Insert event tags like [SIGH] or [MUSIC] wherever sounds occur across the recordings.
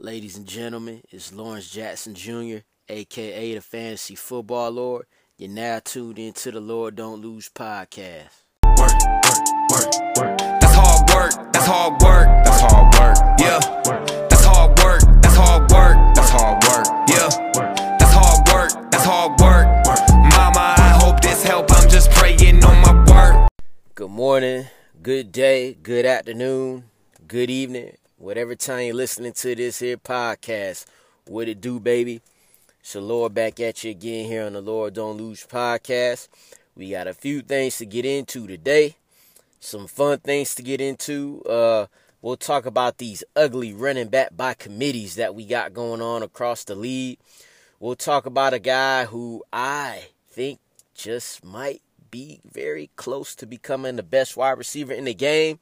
Ladies and gentlemen, it's Lawrence Jackson Jr., aka the Fantasy Football Lord. You're now tuned into the Lord Don't Lose podcast. Work, work, work, work. That's hard work. That's hard work. That's hard work. Yeah. That's hard work. That's hard work. That's hard work. Yeah. That's hard work. That's hard work. Mama, I hope this help. I'm just praying on my work. Good morning, good day, good afternoon, good evening, whatever time you're listening to this here podcast. What it do, baby? Lord back at you again here on the Lord Don't Lose podcast. We got a few things to get into today. Some fun things to get into. Uh, we'll talk about these ugly running back by committees that we got going on across the league. We'll talk about a guy who I think just might be very close to becoming the best wide receiver in the game.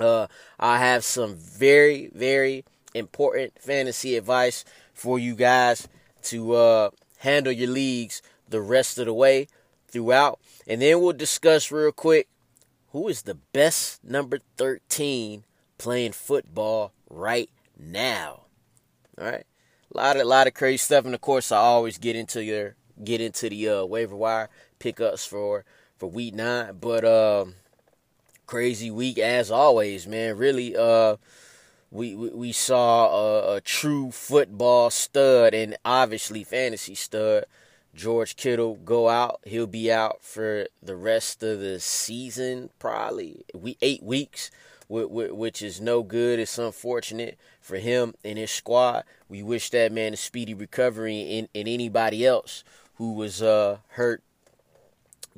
Uh, I have some very, very important fantasy advice for you guys to uh, handle your leagues the rest of the way throughout. And then we'll discuss real quick who is the best number 13 playing football right now. All right. A lot of lot of crazy stuff, and of course, I always get into your get into the uh, waiver wire pickups for for week nine. But um, crazy week as always, man. Really, uh, we we, we saw a, a, true football stud and obviously fantasy stud. George Kittle go out. He'll be out for the rest of the season, probably we eight weeks, which is no good. It's unfortunate for him and his squad. We wish that man a speedy recovery and, and anybody else who was uh, hurt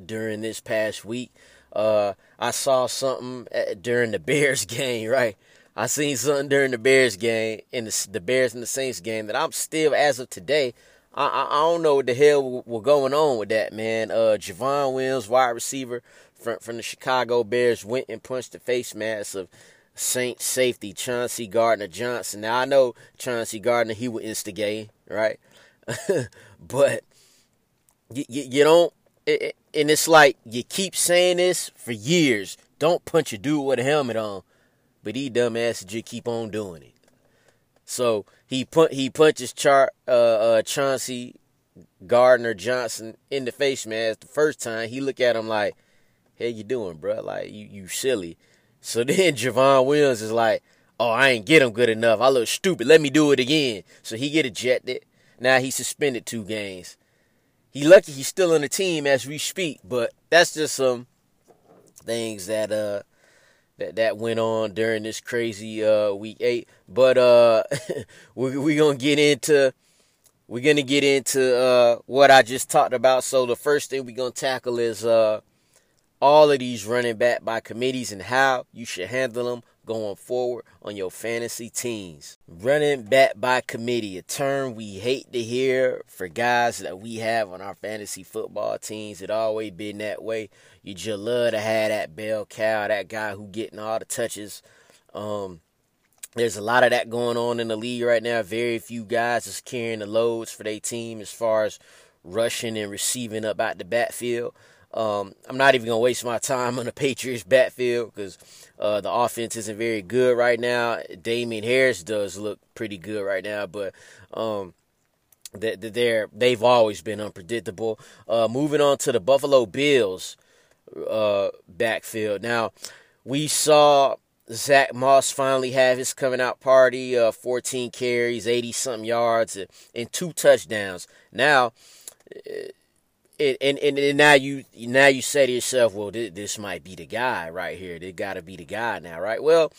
during this past week. Uh, I saw something during the Bears [LAUGHS] game, right? I seen something during the Bears game, in the, the Bears and the Saints game that I'm still, as of today, I, I, I don't know what the hell was going on with that, man. Uh, Javon Williams, wide receiver from, from the Chicago Bears, went and punched the face mask of Saint safety Chauncey Gardner Johnson. Now, I know Chauncey Gardner, he would instigate, right? [LAUGHS] but you, you, you don't, it, and it's like you keep saying this for years. Don't punch a dude with a helmet on, but he dumbass just keep on doing it. So he put he punches Char uh, uh, Chauncey Gardner Johnson in the face, man. The first time he look at him like, "Hey, you doing, bro? Like you you silly." So [LAUGHS] then Javon Williams is like, "Oh, I ain't get him good enough. I look stupid. Let me do it again." So he get ejected. Now he's suspended two games. He lucky he's still on the team as we speak, but that's just some things that uh that that went on during this crazy uh week eight. But uh [LAUGHS] we we gonna get into we're gonna get into uh what I just talked about. So the first thing we're gonna tackle is uh all of these running back by committees and how you should handle them going forward on your fantasy teams. Running back by committee, a term we hate to hear for guys that we have on our fantasy football teams. It always been that way. You just love to have that bell cow, that guy who getting all the touches. Um, there's a lot of that going on in the league right now. Very few guys is carrying the loads for their team as far as rushing and receiving up out the backfield. Um, I'm not even gonna waste my time on the [LAUGHS] Patriots backfield because uh, the offense isn't very good right now. Damien Harris does look pretty good right now, but um, they're they've always been unpredictable. Uh, moving on to the Buffalo Bills uh, backfield. Now we saw Zach Moss finally have his coming out party. Uh, 14 carries, 80 something yards, and two touchdowns. Now and, and and now you now you say to yourself, well, this, this might be the guy right here. They got to be the guy now, right? Well,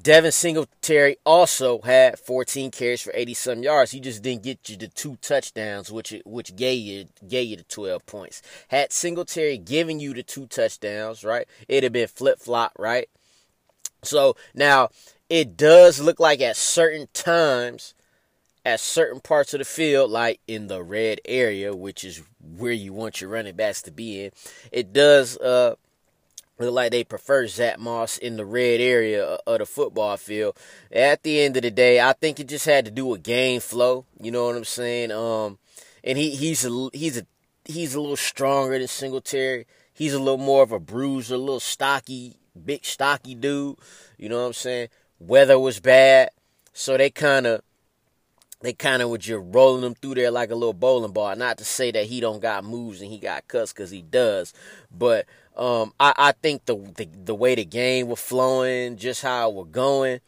Devin Singletary also had 14 carries for 80 some yards. He just didn't get you the two touchdowns, which which gave you gave you the 12 points. Had Singletary given you the two touchdowns, right? It'd have been flip flop, right? So now it does look like at certain times at certain parts of the field, like in the red area, which is where you want your running backs to be in, it does uh, look like they prefer Zach Moss in the red area of the football field. At the end of the day, I think it just had to do with game flow. You know what I'm saying? Um, and he he's a he's a he's a little stronger than Singletary. He's a little more of a bruiser, a little stocky, big stocky dude. You know what I'm saying? Weather was bad. So they kind of they kind of were just rolling him through there like a little bowling ball. Not to say that he don't got moves and he got cuts because he does, but um, I, I think the, the the way the game was flowing, just how it was going,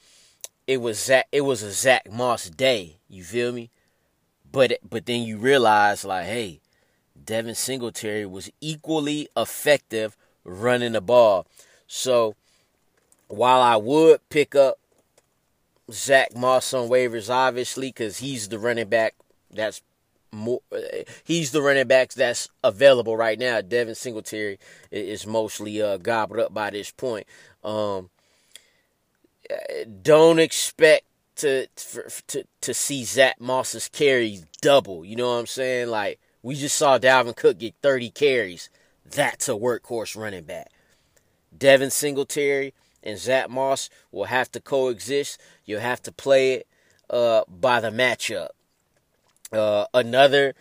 it was Zach, it was a Zach Moss day. You feel me? But but then you realize like, hey, Devin Singletary was equally effective running the ball. So while I would pick up Zach Moss on waivers, obviously, because he's the running back that's more. He's the running back that's available right now. Devin Singletary is mostly uh, gobbled up by this point. Um, don't expect to, to to see Zach Moss's carries double. You know what I'm saying? Like we just saw Dalvin Cook get 30 carries. That's a workhorse running back. Devin Singletary and Zach Moss will have to coexist. You'll have to play it uh, by the matchup. Uh, another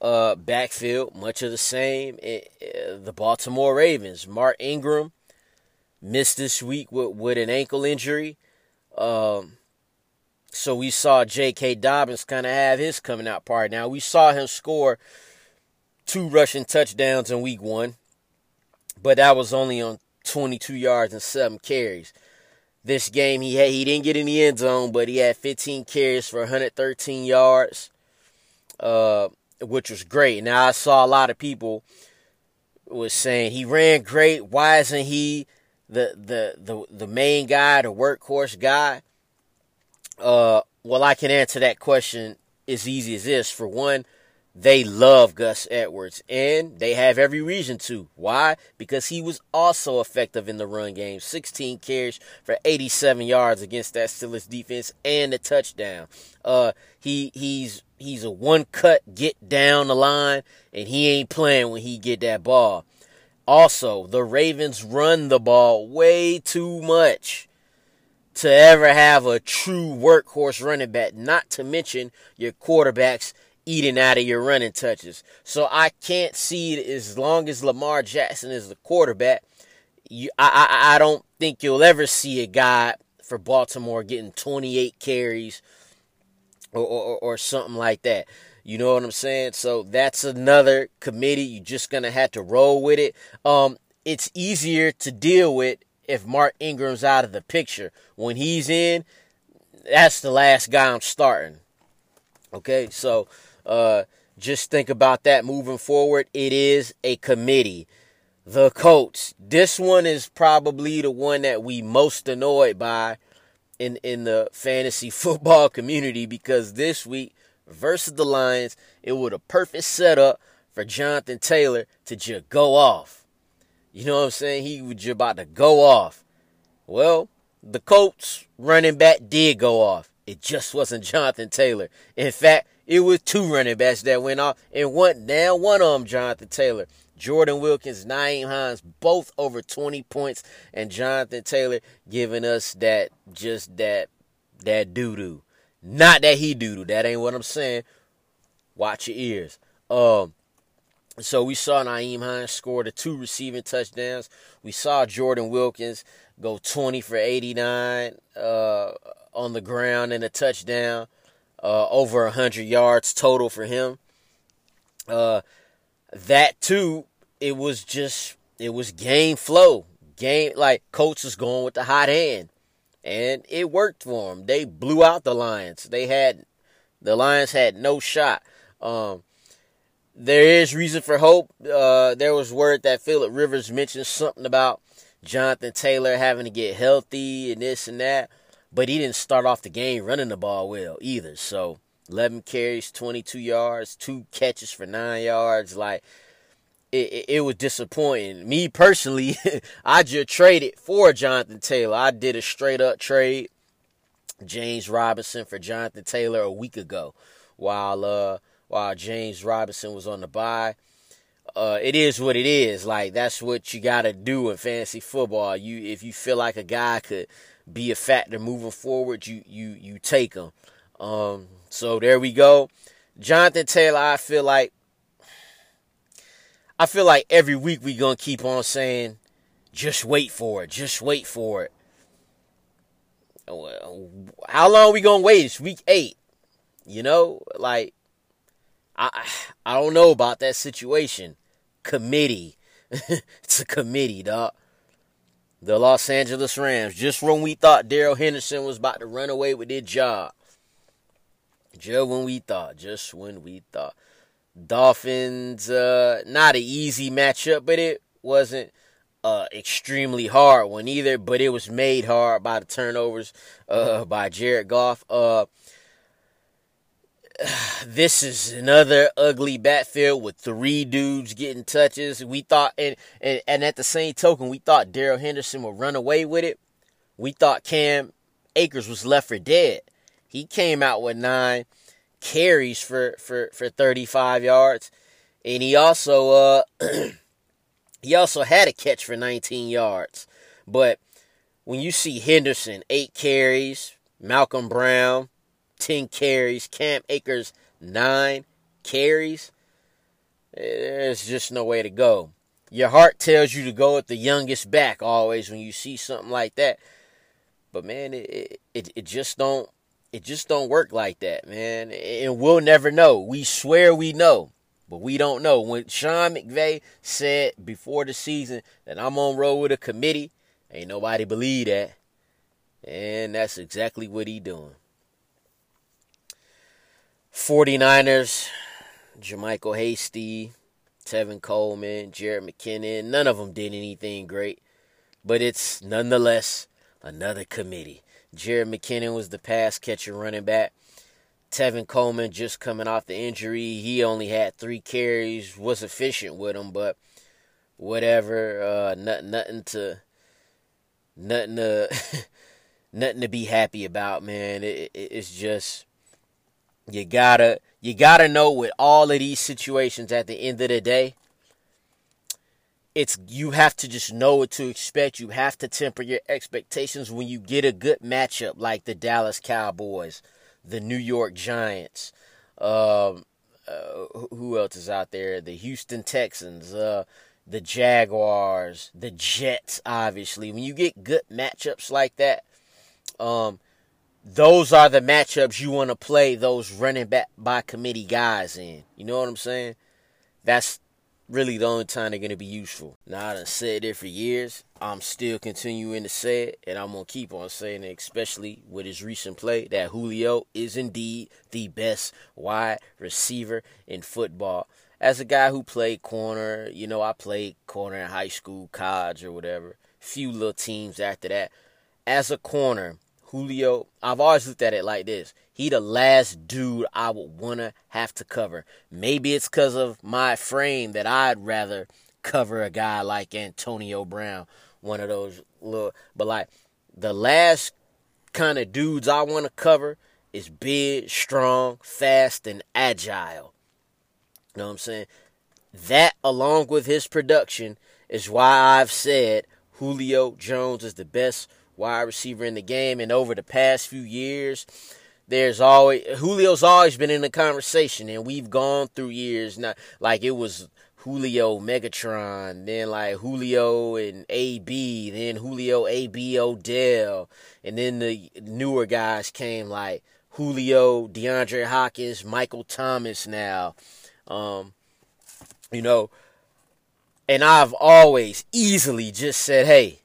uh, backfield, much of the same. It, it, the Baltimore Ravens. Mark Ingram missed this week with, with an ankle injury. Um, so we saw J.K. Dobbins kind of have his coming out party. Now we saw him score two rushing touchdowns in week one, but that was only on 22 yards and seven carries. This game he had he didn't get in the end zone, but he had 15 carries for 113 yards, uh, which was great. Now I saw a lot of people was saying he ran great. Why isn't he the the the the main guy, the workhorse guy? Uh, well, I can answer that question as easy as this. For one, they love Gus Edwards, and they have every reason to. Why? Because he was also effective in the run game. 16 carries for 87 yards against that Steelers defense and a touchdown. Uh, he he's he's a one cut get down the line, and he ain't playing when he get that ball. Also, the Ravens run the ball way too much to ever have a true workhorse running back, not to mention your quarterbacks eating out of your running touches. So I can't see it as long as Lamar Jackson is the quarterback. You, I, I, I don't think you'll ever see a guy for Baltimore getting 28 carries or, or, or something like that. You know what I'm saying? So that's another committee. You're just gonna have to roll with it. Um, it's easier to deal with if Mark Ingram's out of the picture. When he's in, that's the last guy I'm starting. Okay, so uh, just think about that moving forward. It is a committee. The Colts. This one is probably the one that we most annoyed by in in the fantasy [LAUGHS] football community because this week versus the Lions, it was a perfect setup for Jonathan Taylor to just go off. You know what I'm saying? He was just about to go off. Well, the Colts running back did go off. It just wasn't Jonathan Taylor. In fact, it was two running backs that went off, and one now one of them, Jonathan Taylor. Jordan Wilkins, Nyheim Hines, both over 20 points, and Jonathan Taylor giving us that just that that doo doo. Not that he doo doo. That ain't what I'm saying. Watch your ears. Um, so we saw Nyheim Hines score the two receiving touchdowns. We saw Jordan Wilkins go 20 for 89 uh, on the ground and a touchdown uh, over 100 yards total for him. Uh, that too, it was just, it was game flow. Game, like, coach was going with the hot hand. And it worked for them. They blew out the Lions. They had, the Lions had no shot. Um, there is reason for hope. Uh, there was word that Philip Rivers mentioned something about Jonathan Taylor having to get healthy and this and that. But he didn't start off the game running the ball well either. So 11 carries, 22 yards, two catches for nine yards. Like it, it, it was disappointing. Me personally, [LAUGHS] I just traded for Jonathan Taylor. I did a straight up trade, James Robinson for Jonathan Taylor a week ago, while uh while James Robinson was on the bye. Uh, it is what it is. Like that's what you gotta do in fantasy football. You if you feel like a guy could be a factor moving forward, you you you take them. Um, so there we go. Jonathan Taylor, I feel like I feel like every week we gonna keep on saying, just wait for it, just wait for it. how long we gonna wait? It's week eight. You know, like I I don't know about that situation. Committee. [LAUGHS] it's a committee, dog. The Los Angeles Rams. Just when we thought Darrell Henderson was about to run away with his job. Just when we thought. Just when we thought. Dolphins, uh, not an easy matchup, but it wasn't uh extremely hard one either, but it was made hard by the turnovers uh by Jared Goff. [SIGHS] This is another ugly backfield with three dudes getting touches. We thought, and, and, and at the same token, we thought Darrell Henderson would run away with it. We thought Cam Akers was left for dead. He came out with nine carries for, for, for 35 yards. And he also, uh, [CLEARS THROAT] he also had a catch for 19 yards. But when you see Henderson, eight carries, Malcolm Brown, 10 carries. Cam Akers, 9 carries. There's just no way to go. Your heart tells you to go with the youngest back always when you see something like that. But man, it, it it just don't it just don't work like that, man. And we'll never know. We swear we know, but we don't know. When Sean McVay said before the season that I'm on road with a committee, ain't nobody believe that. And that's exactly what he doing. 49ers, JaMycal Hasty, Tevin Coleman, Jerick McKinnon, none of them did anything great. But it's nonetheless another committee. Jerick McKinnon was the pass catcher running back. Tevin Coleman just coming off the injury. He only had three carries, was efficient with them, but whatever. Uh, nothing, nothing to, nothing to, [LAUGHS] nothing to be happy about, man. It, it, it's just you gotta you gotta know with all of these situations at the end of the day, it's you have to just know what to expect. You have to temper your expectations when you get a good matchup like the Dallas Cowboys, the New York Giants, um, uh, who else is out there? The Houston Texans, uh, the Jaguars, the Jets. Obviously, when you get good matchups like that, um, those are the matchups you want to play those running back by committee guys in. You know what I'm saying? That's really the only time they're going to be useful. Now, I done said it for years. I'm still continuing to say it, and I'm going to keep on saying it, especially with his recent play, that Julio is indeed the best wide receiver in football. As a guy who played corner, you know, I played corner in high school, college, or whatever. Few little teams after that. As a corner, Julio, I've always looked at it like this. He the last dude I would wanna have to cover. Maybe it's because of my frame that I'd rather cover a guy like Antonio Brown, one of those little. But like the last kind of dudes I want to cover is big, strong, fast, and agile. You know what I'm saying? That, along with his production, is why I've said Julio Jones is the best wide receiver in the game. And over the past few years, there's always Julio's always been in the conversation, and we've gone through years. Not like it was Julio Megatron, then like Julio and AB, then Julio AB Odell, and then the newer guys came like Julio, DeAndre Hopkins, Michael Thomas now. Um, you know, and I've always easily just said, hey,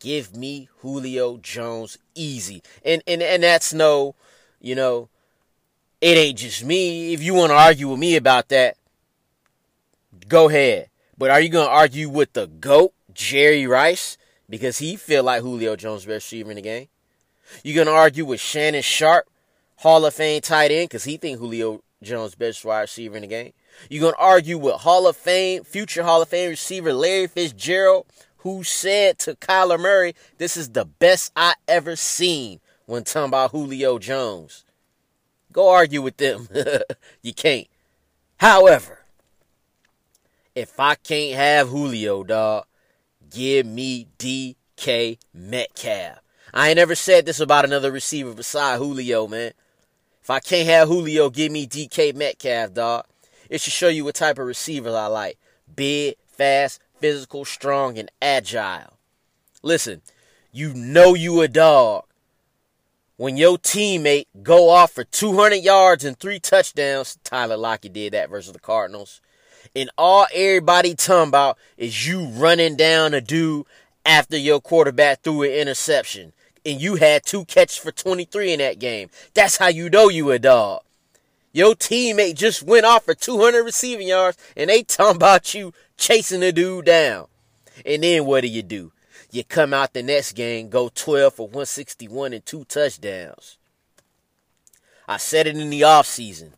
Give me Julio Jones easy. And and and that's no, you know, it ain't just me. If you want to argue with me about that, go ahead. But are you going to argue with the GOAT, Jerry Rice, because he feel like Julio Jones best receiver in the game? You going to argue with Shannon Sharpe, Hall of Fame tight end, because he think Julio Jones best wide receiver in the game? You going to argue with Hall of Fame, future Hall of Fame receiver Larry Fitzgerald, who said to Kyler Murray, This is the best I ever seen when talking about Julio Jones. Go argue with them. [LAUGHS] you can't. However, if I can't have Julio, dog, give me DK Metcalf. I ain't never said this about another receiver beside Julio, man. If I can't have Julio, give me DK Metcalf, dog. It should show you what type of receiver I like. Big, fast, physical, strong, and agile. Listen, you know you a dog when your teammate go off for 200 yards and three touchdowns, Tyler Lockett did that versus the Cardinals. And all everybody talking about is you running down a dude after your quarterback threw an interception. And you had two catches for 23 in that game. That's how you know you a dog. Your teammate just went off for 200 receiving yards and they talking about you chasing the dude down. And then what do you do? You come out the next game, go 12 for 161 and two touchdowns. I said it in the offseason.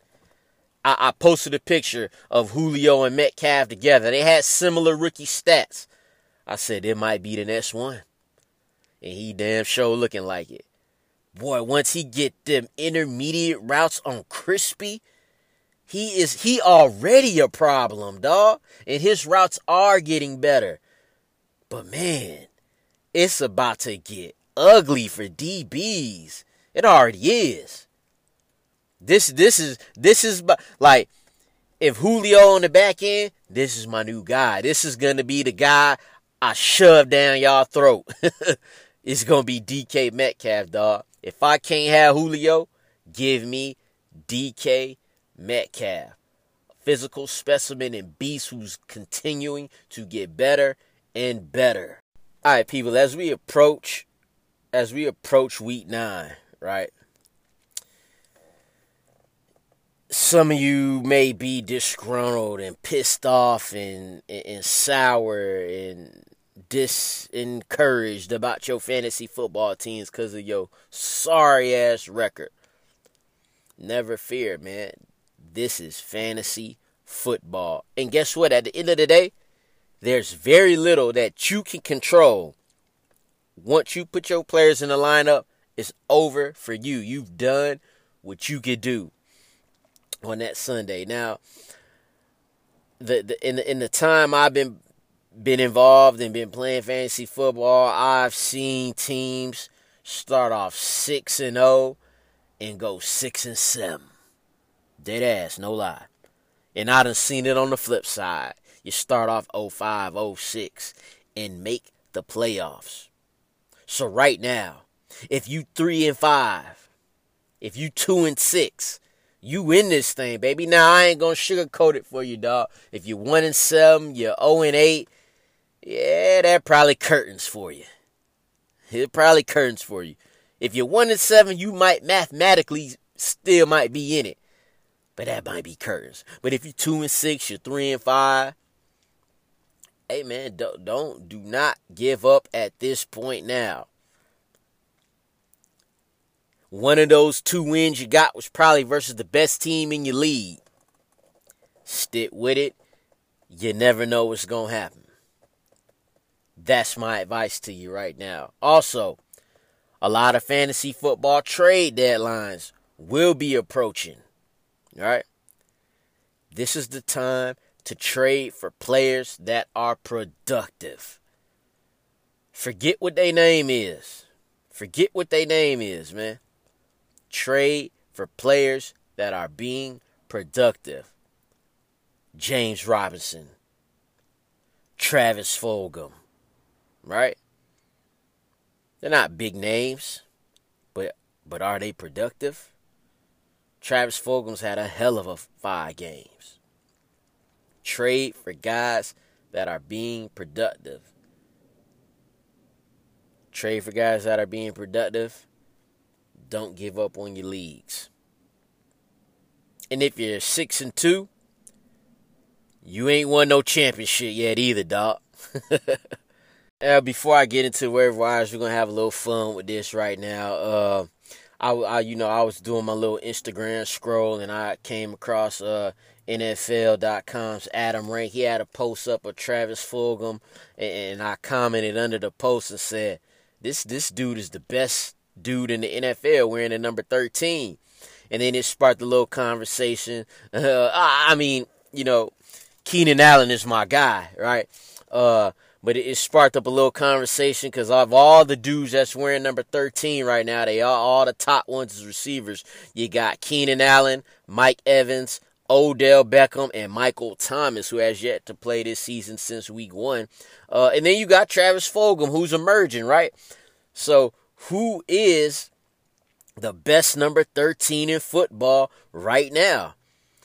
I, I posted a picture of Julio and Metcalf together. They had similar rookie stats. I said it might be the next one. And he damn sure looking like it. Boy, once he get them intermediate routes on crispy, he is he already a problem, dog. And his routes are getting better. But man, it's about to get ugly for DBs. It already is. This this is this is like if Julio on the back end, this is my new guy. This is gonna be the guy I shove down y'all throat. [LAUGHS] it's gonna be DK Metcalf, dog. If I can't have Julio, give me DK Metcalf. A physical specimen and beast who's continuing to get better and better. All right, people, as we approach as we approach week 9, right? Some of you may be disgruntled and pissed off and, and, and sour and disencouraged about your fantasy football teams because of your sorry ass record. Never fear, man. This is fantasy football. And guess what? At the end of the day, there's very little that you can control. Once you put your players in the lineup, it's over for you. You've done what you could do on that Sunday. Now, the, the in the in the time I've been been involved and been playing fantasy football, I've seen teams start off six and zero oh and go six and seven. Dead ass, no lie. And I done seen it on the flip side you start off 05, 06 and make the playoffs. So right now, if you 3 and 5, if you 2 and 6, you win this thing, baby. Now I ain't gonna sugarcoat it for you, dog. If you're 1 and 7, you're 0 and 8, yeah, that probably curtains for you. It probably curtains for you. If you're 1 and 7, you might mathematically still might be in it. But that might be curtains. But if you're 2 and 6, you're 3 and 5, hey man, don't, don't do not give up at this point now. One of those two wins you got was probably versus the best team in your league. Stick with it. You never know what's to happen. That's my advice to you right now. Also, a lot of fantasy football trade deadlines will be approaching. All right? This is the time to trade for players that are productive. Forget what their name is. Forget what their name is, man. Trade for players that are being productive. James Robinson, Travis Fulgham, right? They're not big names, but but are they productive? Travis Fulgham's had a hell of a five games. Trade for guys that are being productive. Trade for guys that are being productive. Don't give up on your leagues. And if you're six and two, you ain't won no championship yet either, dog. [LAUGHS] uh, before I get into where wires, we're gonna have a little fun with this right now. Uh, I, I, you know, I was doing my little Instagram scroll and I came across uh NFL.com's Adam Rank. He had a post up of Travis Fulgham, and I commented under the post and said, "This this dude is the best dude in the NFL wearing the number 13." And then it sparked a little conversation. [LAUGHS] Uh, I mean, you know, Keenan Allen is my guy, right? Uh, but it, it, sparked up a little conversation because of all the dudes that's wearing number 13 right now, they are all the top ones as receivers. You got Keenan Allen, Mike Evans, Odell Beckham and Michael Thomas, who has yet to play this season since week one. Uh, and then you got Travis Fulgham, who's emerging, right? So, who is the best number 13 in football right now.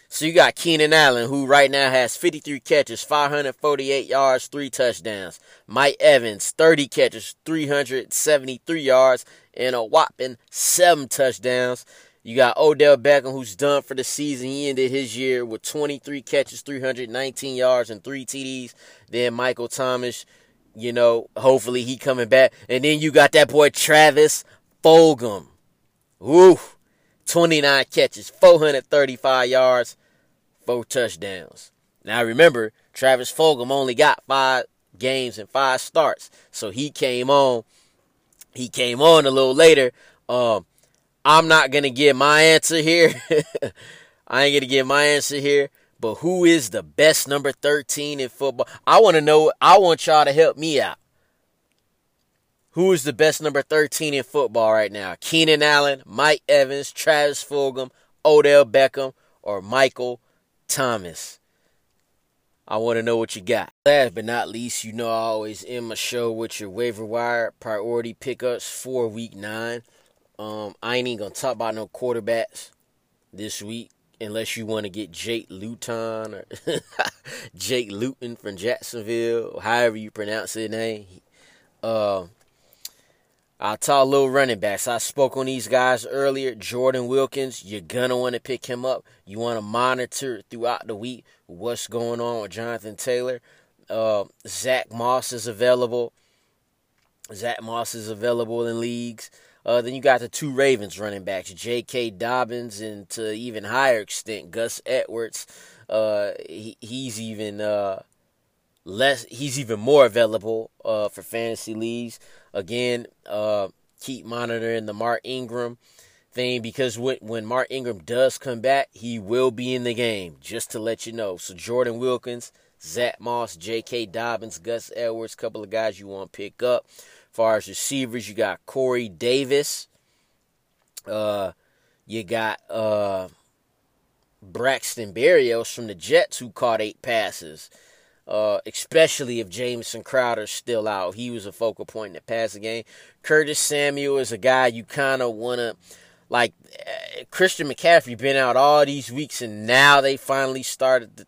So you got Keenan Allen, who right now has 53 catches, 548 yards, three touchdowns. Mike Evans, 30 catches, 373 yards, and a whopping seven touchdowns. You got Odell Beckham, who's done for the season. He ended his year with 23 catches, 319 yards, and three TDs. Then Michael Thomas, you know, hopefully he coming back. And then you got that boy Travis Fulgham. Woo! 29 catches, 435 yards, four touchdowns. Now remember, Travis Fulgham only got five games and five starts. So he came on. He came on a little later. Um, I'm not gonna give my answer here. [LAUGHS] I ain't gonna give my answer here. But who is the best number 13 in football? I want to know. I want y'all to help me out. Who is the best number 13 in football right now? Keenan Allen, Mike Evans, Travis Fulgham, Odell Beckham, or Michael Thomas? I want to know what you got. Last but not least, you know I always end my show with your waiver wire priority pickups for week nine. Um, I ain't even gonna talk about no quarterbacks this week unless you want to get Jake Luton or [LAUGHS] Jake Luton from Jacksonville, however you pronounce his name. Uh, I'll talk little running backs. I spoke on these guys earlier. Jordan Wilkins, you're gonna want to pick him up. You want to monitor throughout the week what's going on with Jonathan Taylor. Uh, Zach Moss is available. Zach Moss is available in leagues. Uh, then you got the two Ravens running backs, J.K. Dobbins, and to even higher extent, Gus Edwards. Uh, he, he's even uh, less. He's even more available uh, for fantasy leagues. Again, uh, keep monitoring the Mark Ingram thing because when, when Mark Ingram does come back, he will be in the game. Just to let you know. So Jordan Wilkins, Zach Moss, J.K. Dobbins, Gus Edwards, couple of guys you want to pick up As far as receivers, you got Corey Davis. Uh, you got uh, Braxton Berrios from the Jets who caught eight passes. Uh, especially if Jamison Crowder's still out. He was a focal point in the passing game. Curtis Samuel is a guy you kind of want to like. Uh, Christian McCaffrey been out all these weeks, and now they finally started to,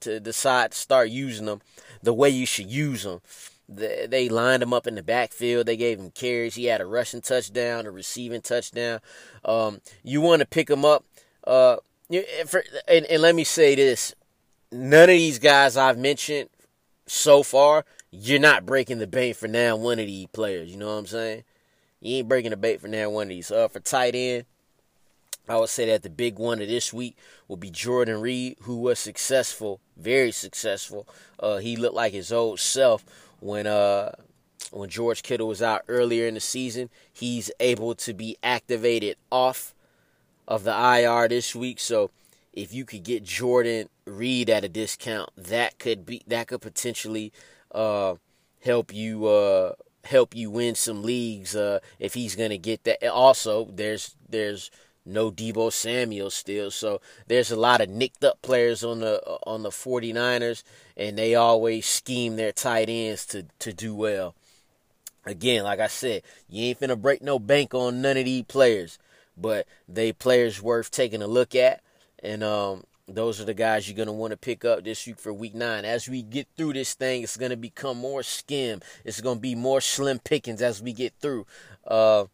to decide to start using them the way you should use them. They lined him up in the backfield. They gave him carries. He had a rushing touchdown, a receiving touchdown. Um, you want to pick him up. Uh, for, and, and let me say this: none of these guys I've mentioned so far, you're not breaking the bank for now one of these players. You know what I'm saying? You ain't breaking the bait for now one of these. Uh, for tight end, I would say that the big one of this week will be Jordan Reed, who was successful, very successful. Uh, he looked like his old self when uh when George Kittle was out earlier in the season. He's able to be activated off of the IR this week. So if you could get Jordan Reed at a discount, that could be that could potentially uh, help you uh, help you win some leagues uh, if he's gonna get that. Also, there's there's no Deebo Samuel still. So there's a lot of nicked up players on the on the 49ers and they always scheme their tight ends to to do well. Again, like I said, you ain't finna break no bank on none of these players, but they players worth taking a look at and um those are the guys you're going to want to pick up this week for week nine. As we get through this thing, it's going to become more skim. It's going to be more slim pickings as we get through. Uh,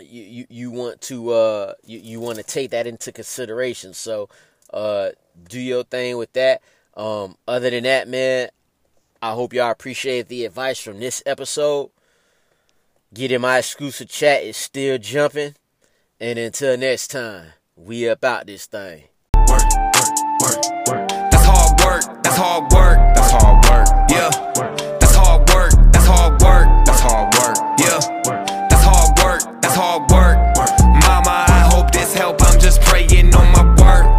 you, you, you want to uh you, you want to take that into consideration. So uh do your thing with that. Um other than that, man, I hope y'all appreciate the advice from this episode. Getting my exclusive chat is still jumping. And until next time, we about this thing. Work, work, work. That's hard work. That's hard work. That's hard work. Yeah.